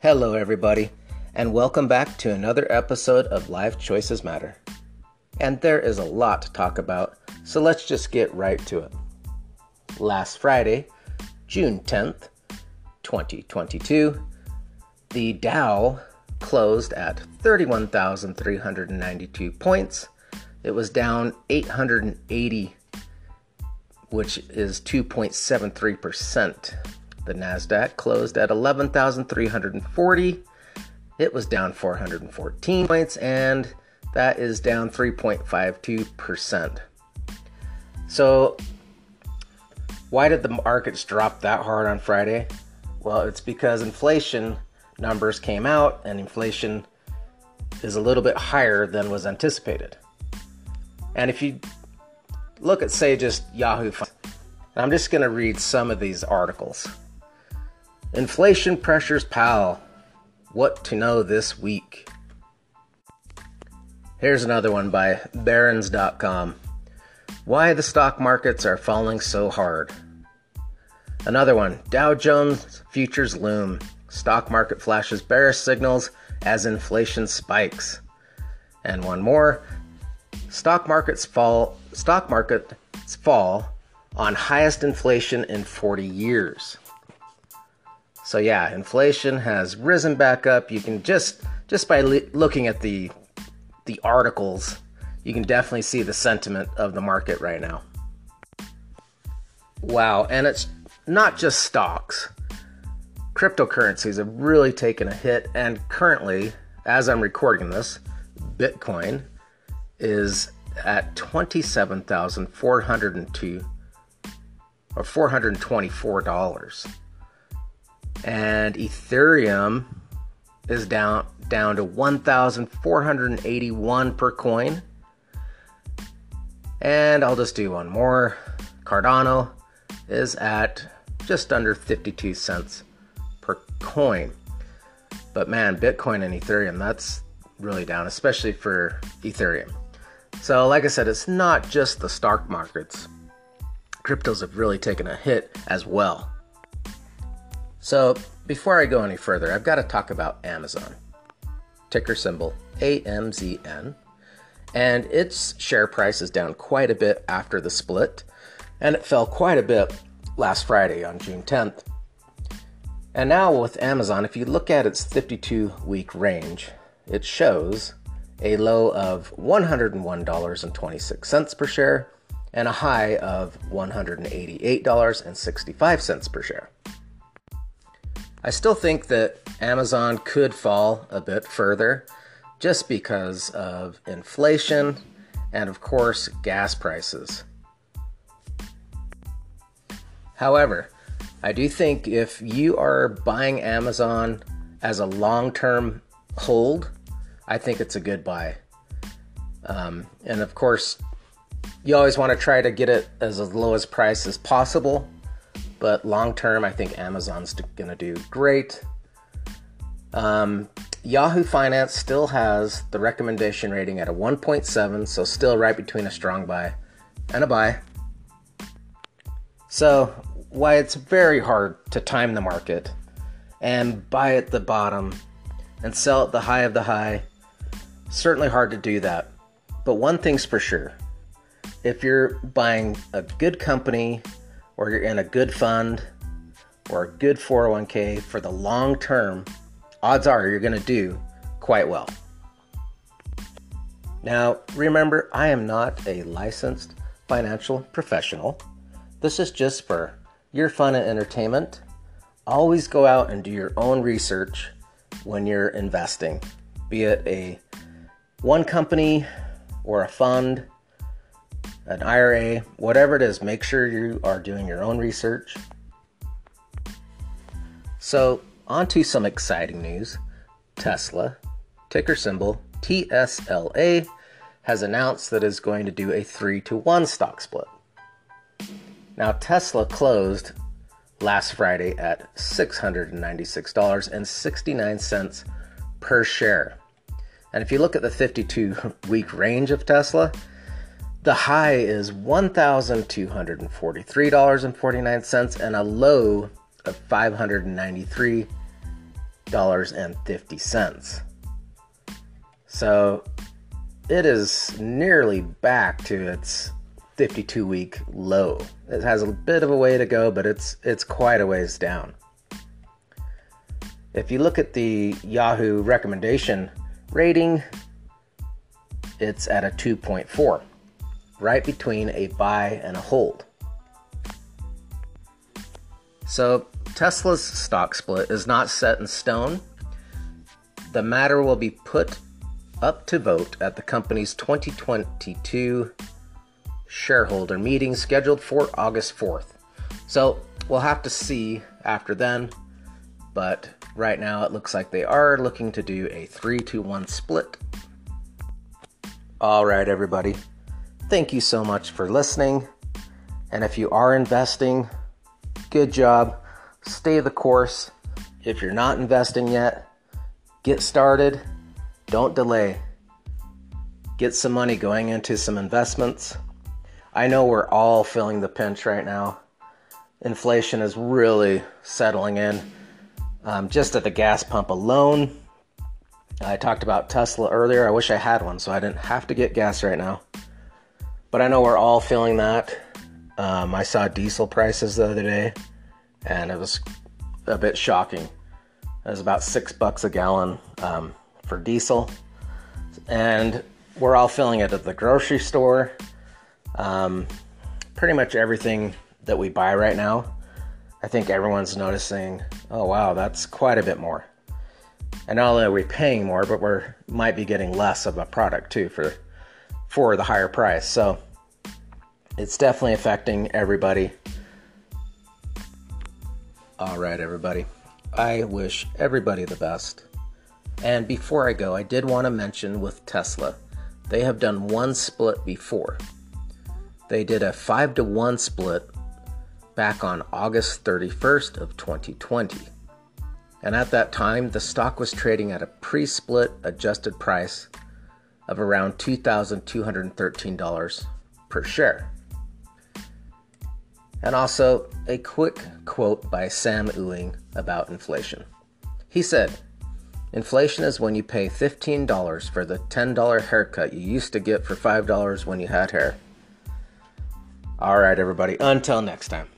Hello, everybody, and welcome back to another episode of Life Choices Matter. And there is a lot to talk about, so let's just get right to it. Last Friday, June 10th, 2022, the Dow closed at 31,392 points. It was down 880, which is 2.73%. The NASDAQ closed at 11,340. It was down 414 points, and that is down 3.52%. So, why did the markets drop that hard on Friday? Well, it's because inflation numbers came out, and inflation is a little bit higher than was anticipated. And if you look at, say, just Yahoo, I'm just going to read some of these articles. Inflation pressures Powell. What to know this week. Here's another one by Barron's.com. Why the stock markets are falling so hard. Another one Dow Jones futures loom. Stock market flashes bearish signals as inflation spikes. And one more stock markets fall stock markets fall on highest inflation in 40 years. So yeah, inflation has risen back up. You can just just by le- looking at the the articles, you can definitely see the sentiment of the market right now. Wow, and it's not just stocks. Cryptocurrencies have really taken a hit and currently, as I'm recording this, Bitcoin is at 27,402 or $424 and Ethereum is down down to 1481 per coin. And I'll just do one more. Cardano is at just under 52 cents per coin. But man, Bitcoin and Ethereum, that's really down, especially for Ethereum. So, like I said, it's not just the stock markets. Cryptos have really taken a hit as well. So, before I go any further, I've got to talk about Amazon. Ticker symbol AMZN. And its share price is down quite a bit after the split, and it fell quite a bit last Friday on June 10th. And now with Amazon, if you look at its 52 week range, it shows a low of $101.26 per share and a high of $188.65 per share. I still think that Amazon could fall a bit further just because of inflation and, of course, gas prices. However, I do think if you are buying Amazon as a long term hold, I think it's a good buy. Um, and of course, you always want to try to get it as low as price as possible but long term, I think Amazon's going to do great. Um, Yahoo Finance still has the recommendation rating at a 1.7, so still right between a strong buy and a buy. So, why it's very hard to time the market and buy at the bottom and sell at the high of the high, certainly hard to do that. But one thing's for sure if you're buying a good company or you're in a good fund or a good 401k for the long term, odds are you're going to do quite well. Now, remember, I am not a licensed financial professional. This is just for your fun and entertainment. Always go out and do your own research when you're investing, be it a one company or a fund an IRA, whatever it is, make sure you are doing your own research. So, on to some exciting news. Tesla, ticker symbol TSLA, has announced that it's going to do a 3 to 1 stock split. Now, Tesla closed last Friday at $696.69 per share. And if you look at the 52 week range of Tesla, the high is $1,243.49 and a low of $593 $8.50. So it is nearly back to its 52 week low. It has a bit of a way to go, but it's it's quite a ways down. If you look at the Yahoo recommendation rating, it's at a 2.4, right between a buy and a hold. So, Tesla's stock split is not set in stone. The matter will be put up to vote at the company's 2022 shareholder meeting scheduled for August 4th. So, we'll have to see after then, but right now it looks like they are looking to do a 3 to 1 split. All right, everybody. Thank you so much for listening. And if you are investing, Good job. Stay the course. If you're not investing yet, get started. Don't delay. Get some money going into some investments. I know we're all feeling the pinch right now. Inflation is really settling in. Um, just at the gas pump alone, I talked about Tesla earlier. I wish I had one so I didn't have to get gas right now. But I know we're all feeling that. Um, I saw diesel prices the other day, and it was a bit shocking. It was about six bucks a gallon um, for diesel, and we're all filling it at the grocery store. Um, pretty much everything that we buy right now, I think everyone's noticing. Oh wow, that's quite a bit more. And not only are we paying more, but we're might be getting less of a product too for for the higher price. So it's definitely affecting everybody. All right, everybody. I wish everybody the best. And before I go, I did want to mention with Tesla, they have done one split before. They did a 5 to 1 split back on August 31st of 2020. And at that time, the stock was trading at a pre-split adjusted price of around $2,213 per share. And also, a quick quote by Sam Ewing about inflation. He said, Inflation is when you pay $15 for the $10 haircut you used to get for $5 when you had hair. All right, everybody, until next time.